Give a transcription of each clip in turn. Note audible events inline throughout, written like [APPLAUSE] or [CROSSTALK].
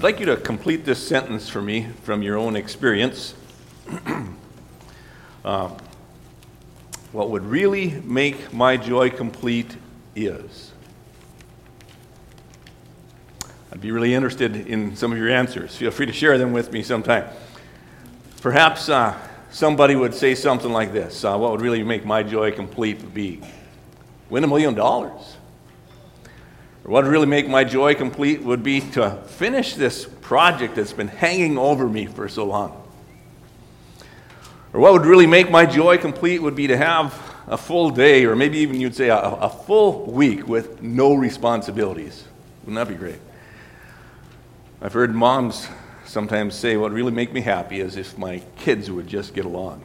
I'd like you to complete this sentence for me from your own experience. [CLEARS THROAT] uh, what would really make my joy complete is. I'd be really interested in some of your answers. Feel free to share them with me sometime. Perhaps uh, somebody would say something like this uh, What would really make my joy complete would be win a million dollars. What would really make my joy complete would be to finish this project that's been hanging over me for so long. Or what would really make my joy complete would be to have a full day, or maybe even you'd say a, a full week with no responsibilities. Wouldn't that be great? I've heard moms sometimes say, What would really make me happy is if my kids would just get along.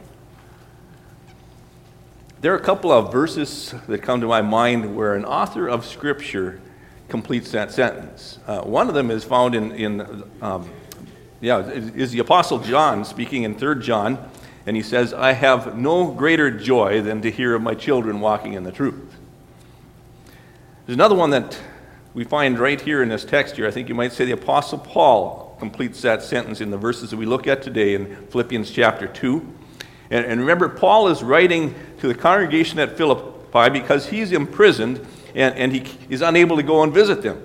There are a couple of verses that come to my mind where an author of Scripture completes that sentence. Uh, one of them is found in, in um, yeah, is the Apostle John speaking in 3 John, and he says, I have no greater joy than to hear of my children walking in the truth. There's another one that we find right here in this text here. I think you might say the Apostle Paul completes that sentence in the verses that we look at today in Philippians chapter 2. And, and remember, Paul is writing to the congregation at Philippi because he's imprisoned and, and he is unable to go and visit them.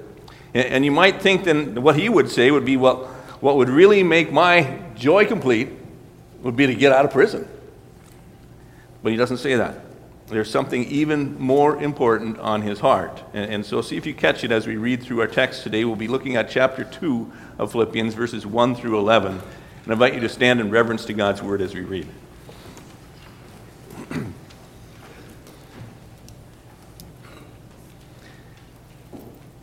And, and you might think then what he would say would be, well, what would really make my joy complete would be to get out of prison. But he doesn't say that. There's something even more important on his heart. And, and, so see if you catch it as we read through our text today. We'll be looking at chapter 2 of Philippians, verses 1 through 11. And I invite you to stand in reverence to God's word as we read.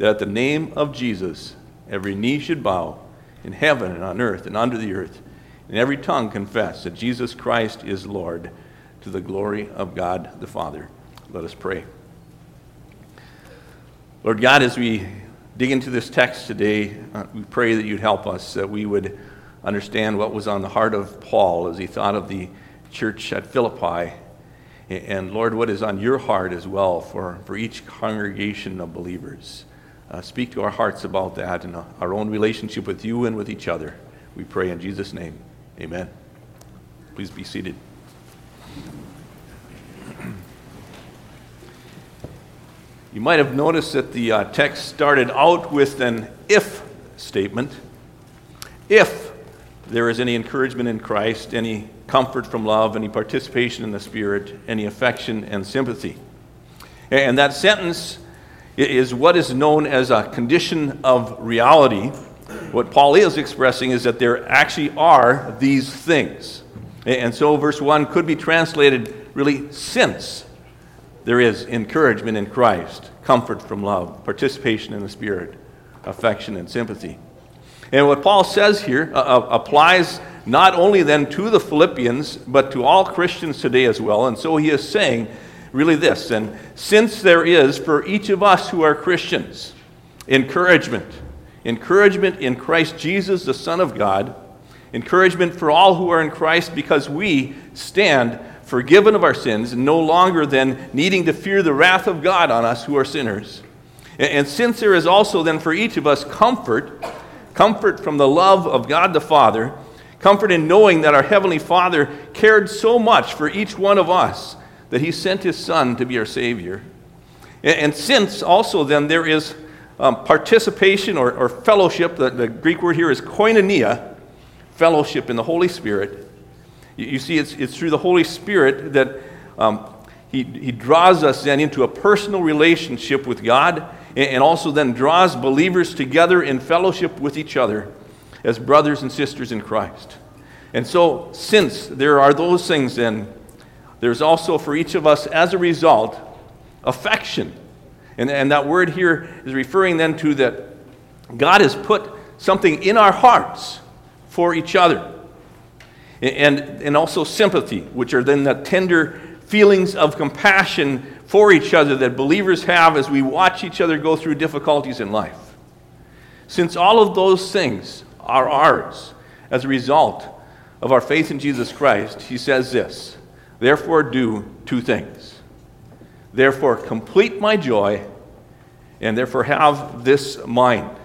that at the name of Jesus, every knee should bow in heaven and on earth and under the earth, and every tongue confess that Jesus Christ is Lord to the glory of God the Father. Let us pray. Lord God, as we dig into this text today, uh, we pray that you'd help us, that we would understand what was on the heart of Paul as he thought of the church at Philippi. And Lord, what is on your heart as well for, for each congregation of believers uh, speak to our hearts about that and uh, our own relationship with you and with each other. We pray in Jesus' name. Amen. Please be seated. [CLEARS THROAT] You might have noticed that the uh, text started out with an if statement. If there is any encouragement in Christ, any comfort from love, any participation in the Spirit, any affection and sympathy. And that sentence is what is known as a condition of reality. What Paul is expressing is that there actually are these things. And so, verse 1 could be translated really since there is encouragement in Christ, comfort from love, participation in the Spirit, affection and sympathy. And what Paul says here uh, uh applies not only then to the Philippians, but to all Christians today as well. And so he is saying really this. And since there is for each of us who are Christians encouragement, encouragement in Christ Jesus, the Son of God, encouragement for all who are in Christ because we stand forgiven of our sins no longer then needing to fear the wrath of God on us who are sinners. And since there is also then for each of us comfort, comfort from the love of God the Father, comfort in knowing that our Heavenly Father cared so much for each one of us that He sent His Son to be our Savior. And since also then there is um, participation or, or fellowship, the, the, Greek word here is koinonia, fellowship in the Holy Spirit. You, you see, it's, it's through the Holy Spirit that um, he, he draws us then into a personal relationship with God and also then draws believers together in fellowship with each other as brothers and sisters in Christ. And so, since there are those things, then there's also for each of us, as a result, affection. And, and that word here is referring then to that God has put something in our hearts for each other. And, and also sympathy, which are then the tender feelings of compassion for each other that believers have as we watch each other go through difficulties in life. Since all of those things are ours as a result of our faith in Jesus Christ, he says this Therefore, do two things. Therefore, complete my joy, and therefore have this mind.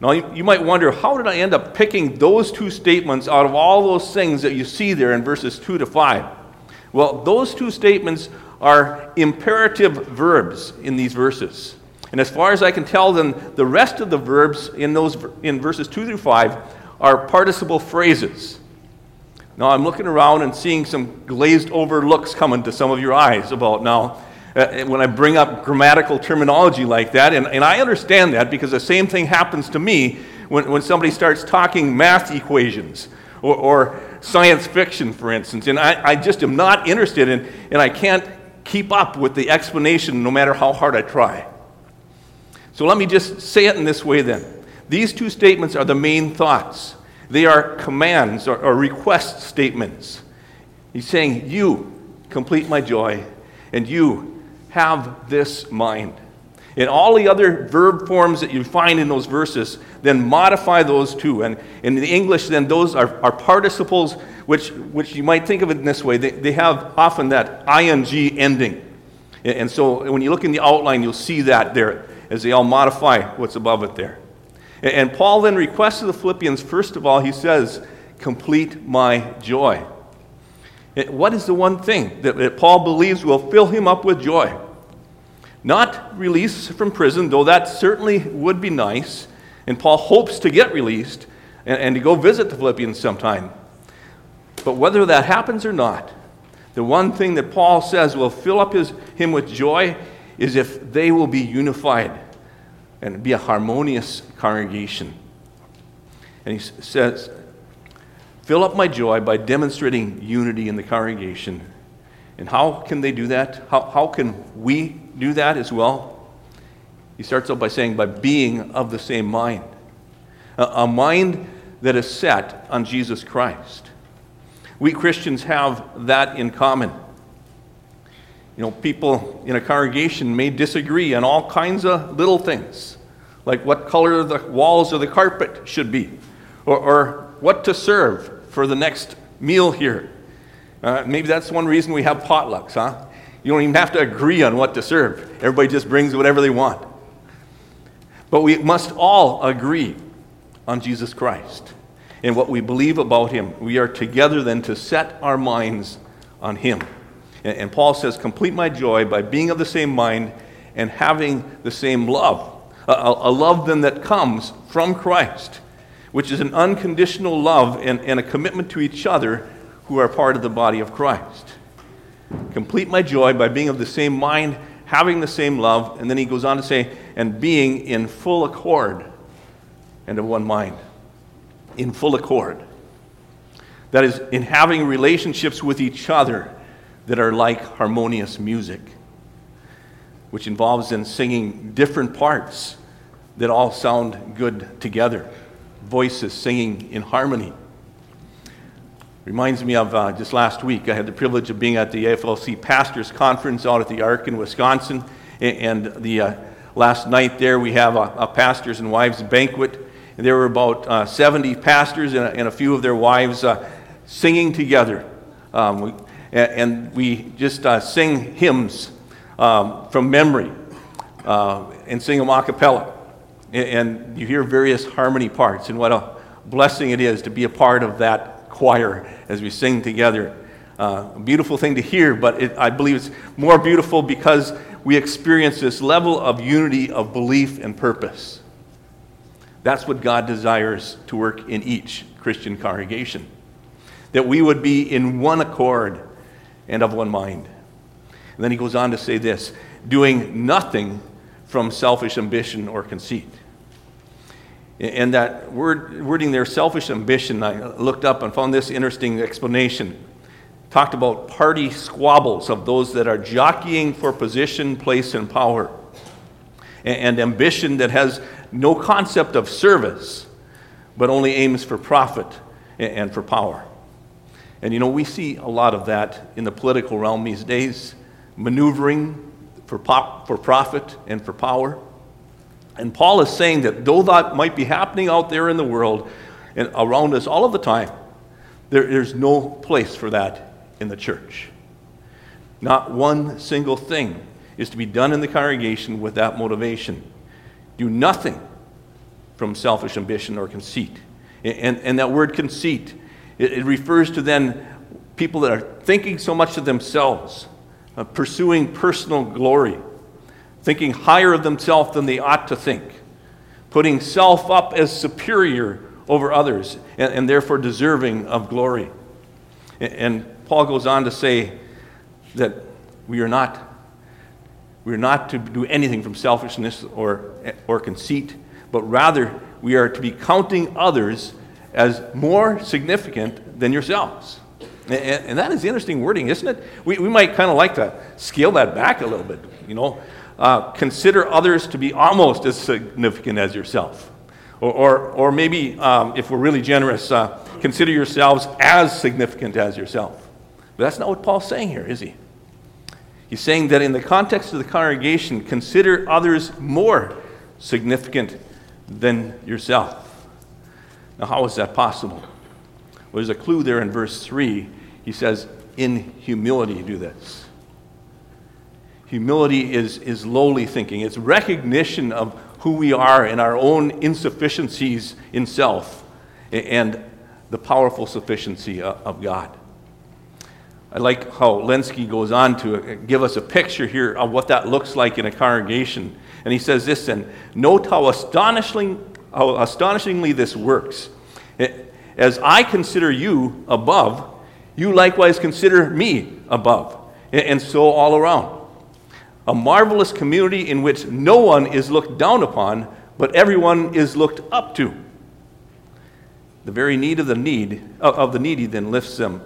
Now, you might wonder, how did I end up picking those two statements out of all those things that you see there in verses 2 to 5? Well, those two statements are imperative verbs in these verses. And as far as I can tell, then the rest of the verbs in, those, in verses 2 through 5 are participle phrases. Now, I'm looking around and seeing some glazed over looks coming to some of your eyes about now uh, when I bring up grammatical terminology like that. And, and I understand that because the same thing happens to me when, when somebody starts talking math equations or, or science fiction, for instance. And I, I just am not interested in, and I can't keep up with the explanation no matter how hard I try. So let me just say it in this way then. These two statements are the main thoughts. They are commands or, or request statements. He's saying, You complete my joy, and you have this mind. And all the other verb forms that you find in those verses, then modify those too. And in the English, then those are, are participles, which, which you might think of it in this way. They, they have often that ing ending. And so when you look in the outline, you'll see that there as they all modify what's above it there. And Paul then requests of the Philippians, first of all, he says, Complete my joy. Eh, what is the one thing that, Paul believes will fill him up with joy? Not release from prison, though that certainly would be nice. And Paul hopes to get released and, and to go visit the Philippians sometime. But whether that happens or not, the one thing that Paul says will fill up his, him with joy is if they will be unified and be a harmonious congregation. And he says, Fill up my joy by demonstrating unity in the congregation. And how can they do that? How, how can we do that as well? He starts out by saying, by being of the same mind. A, a mind that is set on Jesus Christ. We Christians have that in common. You know, people in a congregation may disagree on all kinds of little things, like what color the walls or the carpet should be, or, or what to serve for the next meal here. Uh, maybe that's one reason we have potlucks, huh? You don't even have to agree on what to serve. Everybody just brings whatever they want. But we must all agree on Jesus Christ and what we believe about him. We are together then to set our minds on him. And, and Paul says, Complete my joy by being of the same mind and having the same love. A, a, a love then that comes from Christ, which is an unconditional love and, and a commitment to each other who are part of the body of Christ. Complete my joy by being of the same mind, having the same love. And then he goes on to say, and being in full accord and of one mind. In full accord. That is, in having relationships with each other that are like harmonious music, which involves in singing different parts that all sound good together, voices singing in harmony. Reminds me of uh, just last week, I had the privilege of being at the AFLC Pastors Conference out at the Ark in Wisconsin. And the uh, last night there, we have a, a, pastors and wives banquet. And there were about uh, 70 pastors and a, and a, few of their wives uh, singing together. Um, we, and we just uh, sing hymns um, from memory uh, and sing them a cappella. And you hear various harmony parts, and what a blessing it is to be a part of that choir as we sing together. Uh, a beautiful thing to hear, but it, I believe it's more beautiful because we experience this level of unity of belief and purpose. That's what God desires to work in each Christian congregation. That we would be in one accord and of one mind. And then he goes on to say this doing nothing from selfish ambition or conceit. And that word, wording there, selfish ambition, I looked up and found this interesting explanation. Talked about party squabbles of those that are jockeying for position, place, and power. And, and ambition that has no concept of service, but only aims for profit and, and for power. And you know, we see a lot of that in the political realm these days, maneuvering for, pop, for profit and for power. And Paul is saying that though that might be happening out there in the world and around us all of the time, there, there's no place for that in the church. Not one single thing is to be done in the congregation with that motivation. Do nothing from selfish ambition or conceit. And, and that word conceit, it, it refers to then people that are thinking so much of themselves, uh, pursuing personal glory thinking higher of themselves than they ought to think, putting self up as superior over others, and, and therefore deserving of glory. And, and Paul goes on to say that we are not. We are not to do anything from selfishness or, or conceit, but rather we are to be counting others as more significant than yourselves. And, and that is interesting wording, isn't it? We, we might kind of like to scale that back a little bit. You know, uh, consider others to be almost as significant as yourself. Or, or, or maybe, um, if we're really generous, uh, consider yourselves as significant as yourself. But that's not what Paul's saying here, is he? He's saying that in the context of the congregation, consider others more significant than yourself. Now, how is that possible? Well, there's a clue there in verse 3. He says, In humility, do this. Humility is, is lowly thinking, it's recognition of who we are and our own insufficiencies in self and the powerful sufficiency of God. I like how Lenski goes on to uh, give us a picture here of what that looks like in a congregation. And he says this and note how, astonishing, how astonishingly this works. As I consider you above, you likewise consider me above, and so all around a marvelous community in which no one is looked down upon, but everyone is looked up to. The very need of the need of the needy then lifts them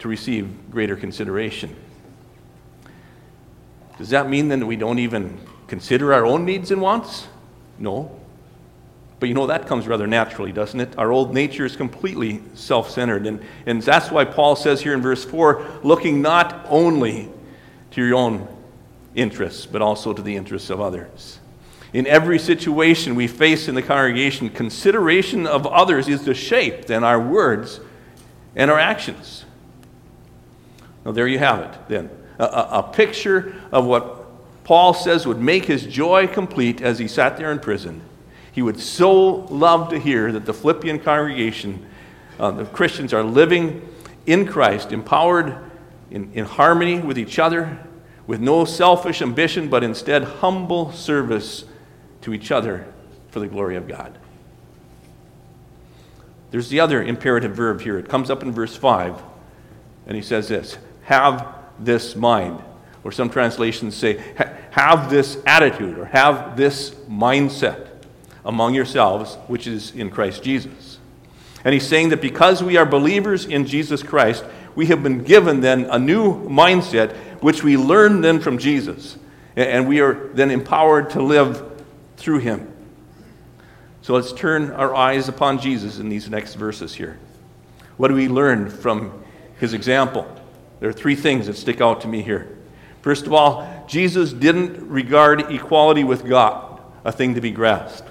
to receive greater consideration. Does that mean then that we don't even consider our own needs and wants? No. But you know, that comes rather naturally, doesn't it? Our old nature is completely self centered. And, and that's why Paul says here in verse 4 looking not only to your own interests, but also to the interests of others. In every situation we face in the congregation, consideration of others is the shape then our words and our actions. Now, there you have it, then. A, a, a picture of what Paul says would make his joy complete as he sat there in prison. He would so love to hear that the Philippian congregation, uh, the Christians, are living in Christ, empowered in, in harmony with each other, with no selfish ambition, but instead humble service to each other for the glory of God. There's the other imperative verb here. It comes up in verse 5, and he says this Have this mind. Or some translations say, Have this attitude, or have this mindset among yourselves, which is in Christ Jesus. And he's saying that because we are believers in Jesus Christ, we have been given then a new mindset which we learn then from Jesus. And we are then empowered to live through him. So let's turn our eyes upon Jesus in these next verses here. What do we learn from his example? There are three things that stick out to me here. First of all, Jesus didn't regard equality with God a thing to be grasped.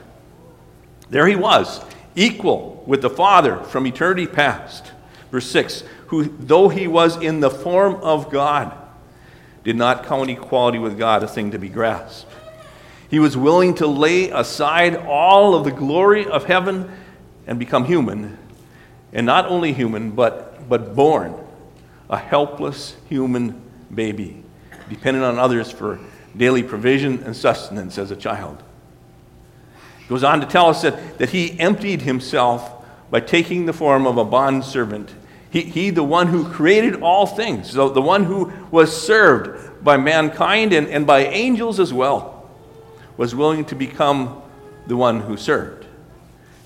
There he was, equal with the Father from eternity past. Verse 6 Who, though he was in the form of God, did not count equality with God a thing to be grasped. He was willing to lay aside all of the glory of heaven and become human. And not only human, but, but born a helpless human baby, dependent on others for daily provision and sustenance as a child. Goes on to tell us that, that he emptied himself by taking the form of a bondservant. He, he, the one who created all things, the, the one who was served by mankind and, and by angels as well, was willing to become the one who served.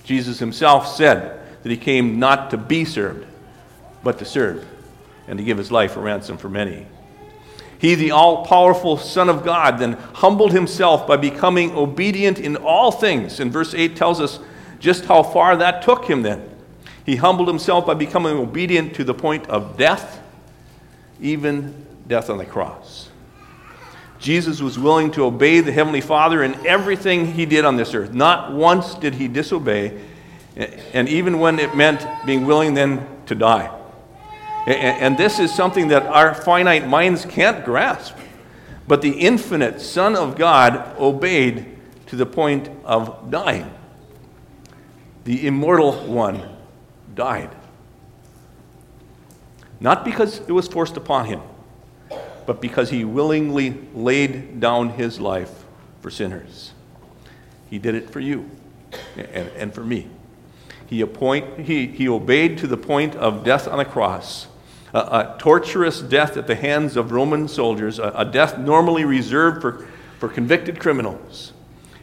Jesus himself said that he came not to be served, but to serve and to give his life a ransom for many. He, the all powerful Son of God, then humbled himself by becoming obedient in all things. And verse 8 tells us just how far that took him then. He humbled himself by becoming obedient to the point of death, even death on the cross. Jesus was willing to obey the Heavenly Father in everything he did on this earth. Not once did he disobey, and even when it meant being willing then to die. And this is something that our finite minds can't grasp. But the infinite Son of God obeyed to the point of dying. The immortal one died. Not because it was forced upon him, but because he willingly laid down his life for sinners. He did it for you and, and for me. He, appoint, he, he obeyed to the point of death on a cross, a, a torturous death at the hands of Roman soldiers, a, a death normally reserved for, for convicted criminals.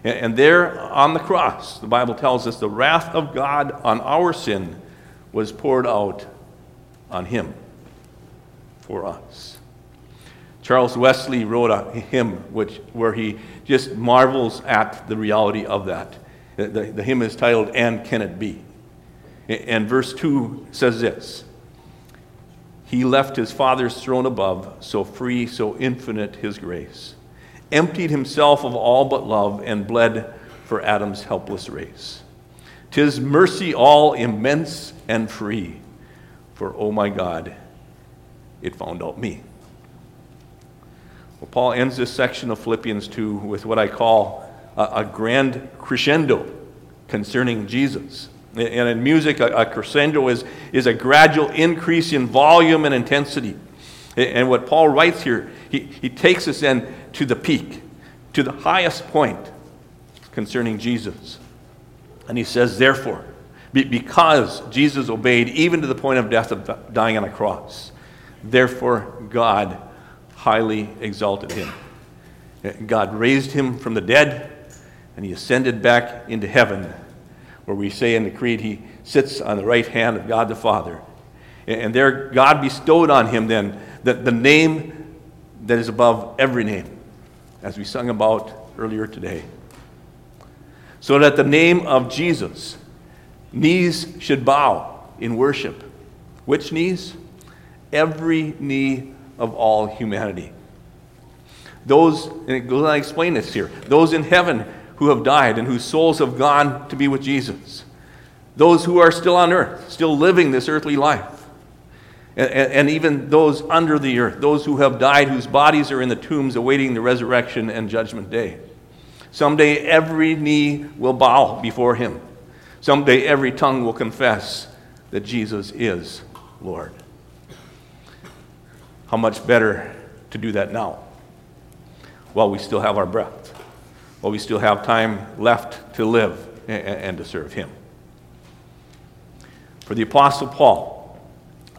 And, and there on the cross, the Bible tells us the wrath of God on our sin was poured out on him for us. Charles Wesley wrote a hymn which, where he just marvels at the reality of that. The, the, hymn is titled, And Can It Be? And verse 2 says this He left his Father's throne above, so free, so infinite his grace, emptied himself of all but love, and bled for Adam's helpless race. Tis mercy all immense and free, for, oh my God, it found out me. Well, Paul ends this section of Philippians 2 with what I call a, a grand crescendo concerning Jesus. And in music, a, a, crescendo is, is a gradual increase in volume and intensity. And what Paul writes here, he, he takes us then to the peak, to the highest point concerning Jesus. And he says, therefore, because Jesus obeyed even to the point of death of dying on a cross, therefore God highly exalted him. Eh, God raised him from the dead, and he ascended back into heaven, where we say in the Creed, he sits on the right hand of God the Father. And there, God bestowed on him then the, the name that is above every name, as we sung about earlier today. So that the name of Jesus, knees should bow in worship. Which knees? Every knee of all humanity. Those, and it explain this here, those in heaven who have died and whose souls have gone to be with Jesus. Those who are still on earth, still living this earthly life. And, and, even those under the earth, those who have died, whose bodies are in the tombs awaiting the resurrection and judgment day. Someday every knee will bow before him. Someday every tongue will confess that Jesus is Lord. How much better to do that now while we still have our breath, while we still have time left to live and, to serve Him. For the Apostle Paul,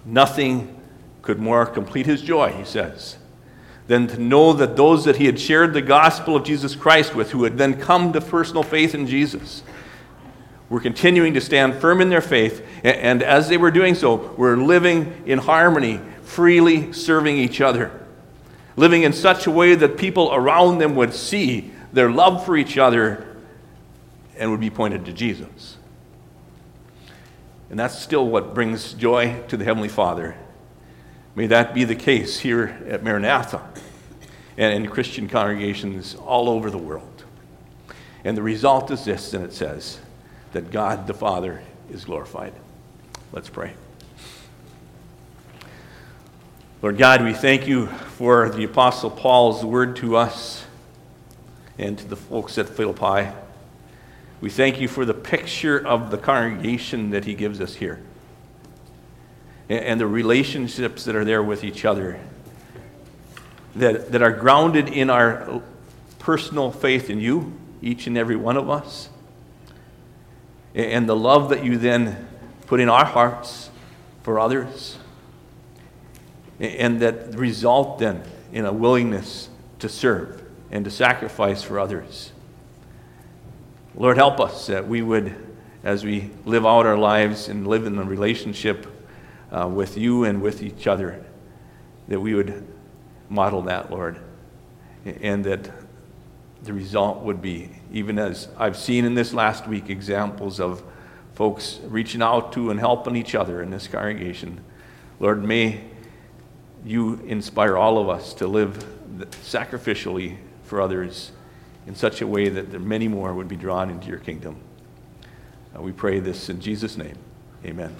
nothing could more complete his joy, he says, than to know that those that he had shared the gospel of Jesus Christ with, who had then come to personal faith in Jesus, were continuing to stand firm in their faith, and as they were doing so, were living in harmony freely serving each other, living in such a way that people around them would see their love for each other and would be pointed to Jesus. And that's still what brings joy to the Heavenly Father. May that be the case here at Maranatha and in Christian congregations all over the world. And the result is this, and it says that God the Father is glorified. Let's pray. Lord God, we thank you for the Apostle Paul's word to us and to the folks at Philippi. We thank you for the picture of the congregation that he gives us here and the relationships that are there with each other that, that are grounded in our personal faith in you, each and every one of us, and the love that you then put in our hearts for others and that result then in a willingness to serve and to sacrifice for others. Lord, help us that we would, as we live out our lives and live in a relationship uh, with you and with each other, that we would model that, Lord, and that the result would be, even as I've seen in this last week, examples of folks reaching out to and helping each other in this congregation. Lord, may you inspire all of us to live sacrificially for others in such a way that many more would be drawn into your kingdom. Uh, we pray this in Jesus' name. Amen.